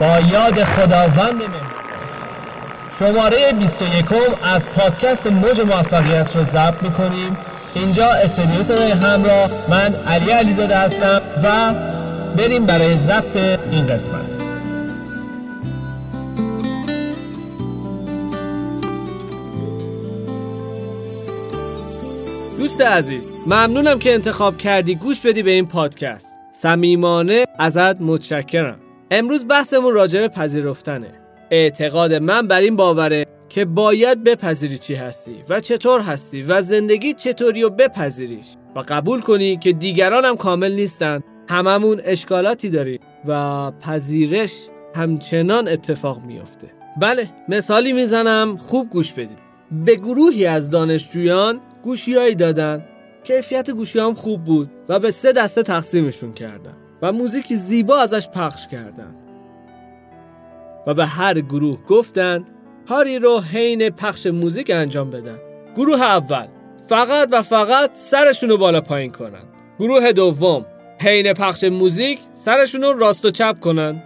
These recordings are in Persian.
با یاد خداوند شماره 21 از پادکست موج موفقیت رو ضبط می‌کنیم. اینجا استودیو صدای همراه من علی علیزاده هستم و بریم برای ضبط این قسمت. دوست عزیز ممنونم که انتخاب کردی گوش بدی به این پادکست. صمیمانه ازت متشکرم. امروز بحثمون راجع به پذیرفتنه. اعتقاد من بر این باوره که باید بپذیری چی هستی و چطور هستی و زندگی چطوری و بپذیریش. و قبول کنی که دیگران هم کامل نیستن. هممون اشکالاتی داریم و پذیرش همچنان اتفاق میافته. بله مثالی می‌زنم. خوب گوش بدید. به گروهی از دانشجویان گوشیایی دادن. کیفیت گوشی هم خوب بود و به سه دسته تقسیمشون کردن. و موزیک زیبا ازش پخش کردن. و به هر گروه گفتن کاری رو حین پخش موزیک انجام بدن. گروه اول فقط و فقط سرشون رو بالا پایین کنن. گروه دوم حین پخش موزیک سرشون رو راست و چپ کنن.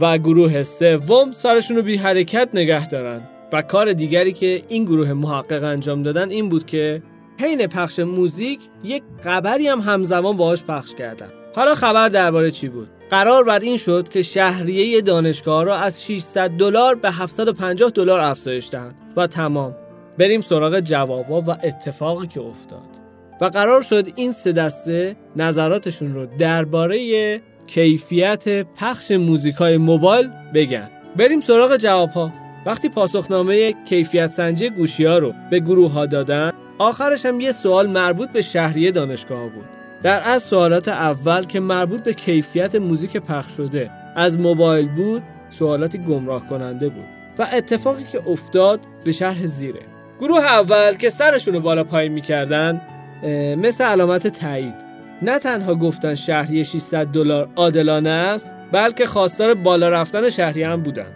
و گروه سوم سرشون رو بی حرکت نگه دارن. و کار دیگری که این گروه محقق انجام دادن این بود که حین پخش موزیک یک خبری هم همزمان باهاش پخش کردن. حالا خبر درباره چی بود؟ قرار بر این شد که شهریه دانشگاه را از 600 دلار به 750 دلار افزایش دهند. و تمام. بریم سراغ جوابا و اتفاقی که افتاد. و قرار شد این سه دسته نظراتشون رو درباره کیفیت پخش موزیکای موبایل بگن. بریم سراغ جواب ها وقتی پاسخنامه کیفیت سنجی گوشی ها رو به گروه ها دادن آخرش هم یه سوال مربوط به شهریه دانشگاه بود. در از سوالات اول که مربوط به کیفیت موزیک پخش شده از موبایل بود سوالاتی گمراه کننده بود و اتفاقی که افتاد به شرح زیره. گروه اول که سرشون رو بالا پایین می‌کردن مثل علامت تایید. نه تنها گفتن شهریه 600 دلار عادلانه است بلکه خواستار بالا رفتن شهریه هم بودن.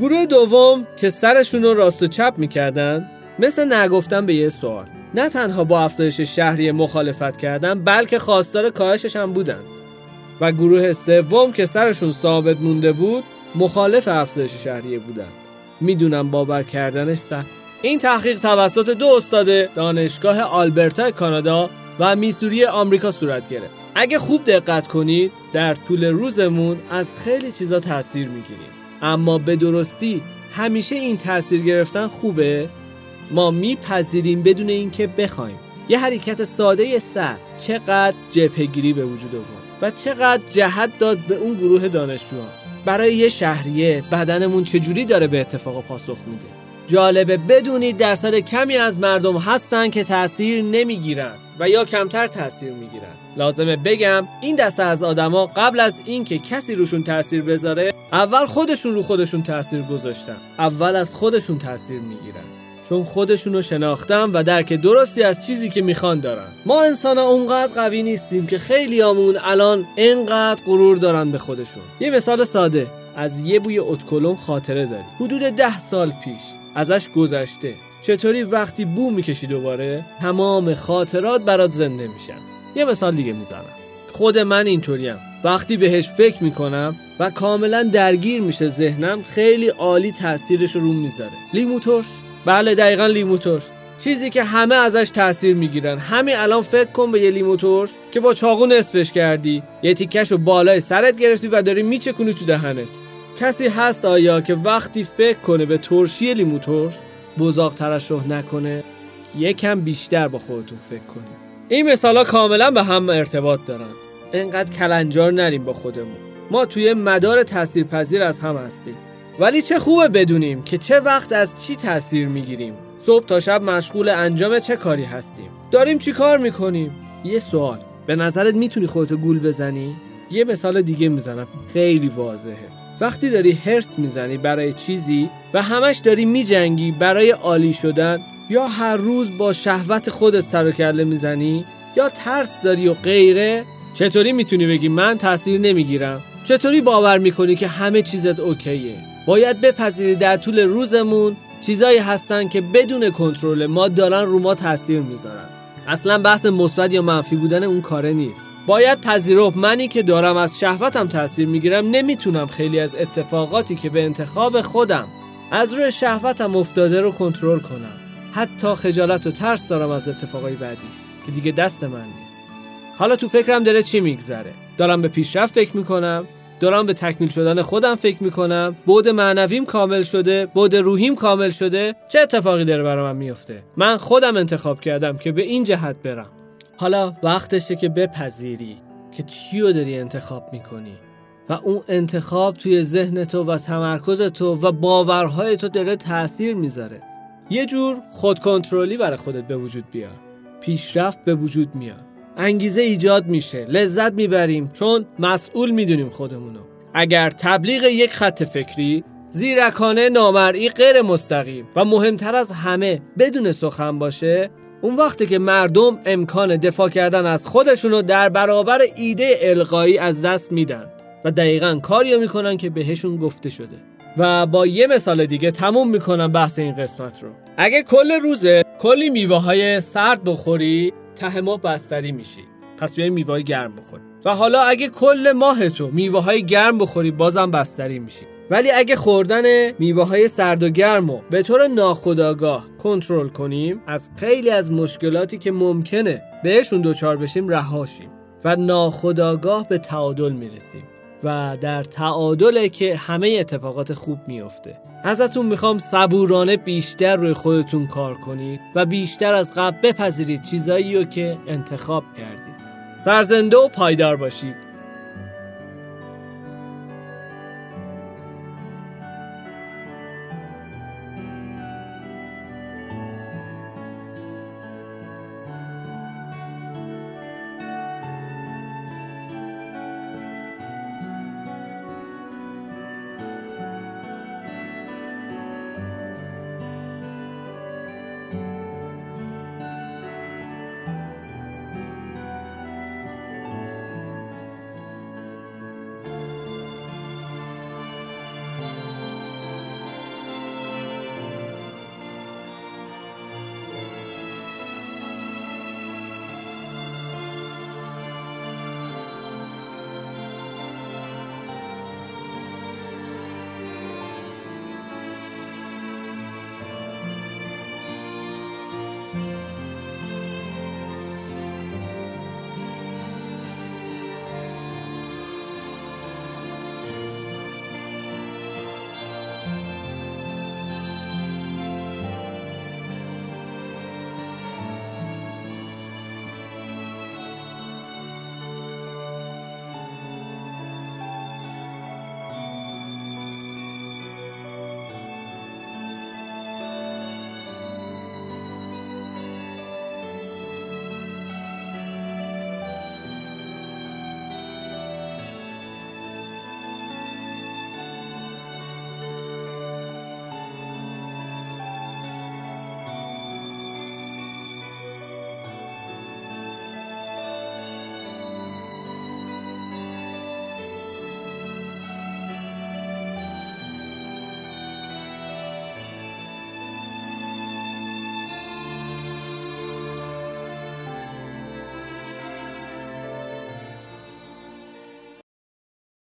گروه دوم که سرشون رو راست و چپ می‌کردن مثل نگفتن به یه سوال. نه تنها با افزایش شهری مخالفت کردن بلکه خواستار کاهشش هم بودن. و گروه سوم که سرشون ثابت مونده بود مخالف افزایش شهریه بودن. می‌دونم باور کردنش سخت. این تحقیق توسط دو استاد دانشگاه آلبرتا کانادا و میسوری آمریکا صورت گرفت. اگه خوب دقت کنید در طول روزمون از خیلی چیزا تاثیر می‌گیریم. اما به درستی همیشه این تاثیر گرفتن خوبه؟ ما میپذیریم بدون اینکه بخوایم. یه حرکت ساده سر. چقدر جبهگیری به وجود آورد و چقدر جهت داد به اون گروه دانشجوها. برای یه شهریه بدنمون چجوری داره به اتفاق پاسخ میده؟ جالبه بدونید درصد کمی از مردم هستن که تاثیر نمی‌گیرن و یا کمتر تاثیر می‌گیرن. لازمه بگم این دسته از آدما قبل از اینکه کسی روشون تاثیر بذاره اول خودشون رو خودشون تاثیر گذاشتن. اول از خودشون تاثیر می‌گیرن. چون خودشون رو شناختم و درک درستی از چیزی که می‌خوان دارن. ما انسان اونقدر قوی نیستیم که خیلی آمون الان انقدر غرور دارن به خودشون. یه مثال ساده از یه بوی اتکلون خاطره داری حدود ده سال پیش ازش گذشته. چطوری وقتی بو می‌کشی دوباره تمام خاطرات برات زنده میشن. یه مثال دیگه می‌زنم. خود من اینطوریم. وقتی بهش فکر می‌کنم و کاملا درگیر میشه ذهنم خیلی عالی تاثیرش رو می‌ذاره. لیمو بله دقیقا لیمو ترش چیزی که همه ازش تاثیر می‌گیرن. همین الان فکر کن به یه لیمو ترش که با چاقو نصفش کردی. یه تیکش رو بالای سرت گرفتی و داری میچکونی تو دهنت. کسی هست آیا که وقتی فکر کنه به ترشی لیمو ترش بزاق ترشح نکنه یکم بیشتر با خودتون فکر کنید این مثالا کاملا به هم ارتباط دارن. انقدر کلنجار نریم با خودمون. ما توی مدار تاثیرپذیر از هم هستیم. ولی چه خوبه بدونیم که چه وقت از چی تاثیر می‌گیریم. صبح تا شب مشغول انجام چه کاری هستیم؟ داریم چی کار می‌کنیم؟ یه سوال. به نظرت می‌تونی خودتو گول بزنی؟ یه مثال دیگه می‌زنم. خیلی واضحه. وقتی داری هرس می‌زنی برای چیزی و همش داری میجنگی برای عالی شدن یا هر روز با شهوت خودت سر و کله می‌زنی یا ترس داری و غیره چطوری می‌تونی بگی من تاثیر نمی‌گیرم؟ چطوری باور می‌کنی که همه چیزت اوکیه؟ باید بپذیری در طول روزمون چیزایی هستن که بدون کنترل ما دارن رو ما تاثیر می‌ذارن. اصلا بحث مثبت یا منفی بودن اون کاره نیست. باید پذیرفت منی که دارم از شهوتم تاثیر می‌گیرم نمی‌تونم خیلی از اتفاقاتی که به انتخاب خودم از روی شهوتم افتاده رو کنترل کنم. حتی خجالت و ترس دارم از اتفاقای بعدیش که دیگه دست من نیست. حالا تو فکرم داره چی میگذره؟ دارم به پیشرفت فکر می‌کنم؟ دارم به تکمیل شدن خودم فکر می‌کنم. بود معنویم کامل شده بود روحیم کامل شده چه اتفاقی داره برای من میفته من خودم انتخاب کردم که به این جهت برم. حالا وقتشه که بپذیری که چی رو داری انتخاب می‌کنی. و اون انتخاب توی ذهن تو و تمرکز تو و باورهای تو داره تاثیر می‌ذاره. یه جور خودکنترلی برای خودت به وجود بیار. پیشرفت به وجود میاد. انگیزه ایجاد میشه. لذت می‌بریم چون مسئول می‌دونیم خودمونو. اگر تبلیغ یک خط فکری زیرکانه نامرئی غیر مستقیم و مهمتر از همه بدون سخن باشه اون وقتی که مردم امکان دفاع کردن از خودشونو در برابر ایده القایی از دست میدن و دقیقا کاریو می‌کنن که بهشون گفته شده. و با یه مثال دیگه تموم می‌کنم بحث این قسمت رو. اگه کل روزه کلی میوه های سرد بخوری ته ماه بستری میشی. پس بیای میوه گرم بخوری. و حالا اگه کل ماه تو میوه های گرم بخوری بازم بستری میشی. ولی اگه خوردن میوه های سرد و گرم رو به طور ناخودآگاه کنترل کنیم از خیلی از مشکلاتی که ممکنه بهشون دچار بشیم رهاشیم. و ناخودآگاه به تعادل می‌رسیم. و در تعادله که همه اتفاقات خوب میفته ازتون می‌خوام صبورانه بیشتر روی خودتون کار کنید و بیشتر از قبل بپذیرید چیزایی رو که انتخاب کردید. سرزنده و پایدار باشید.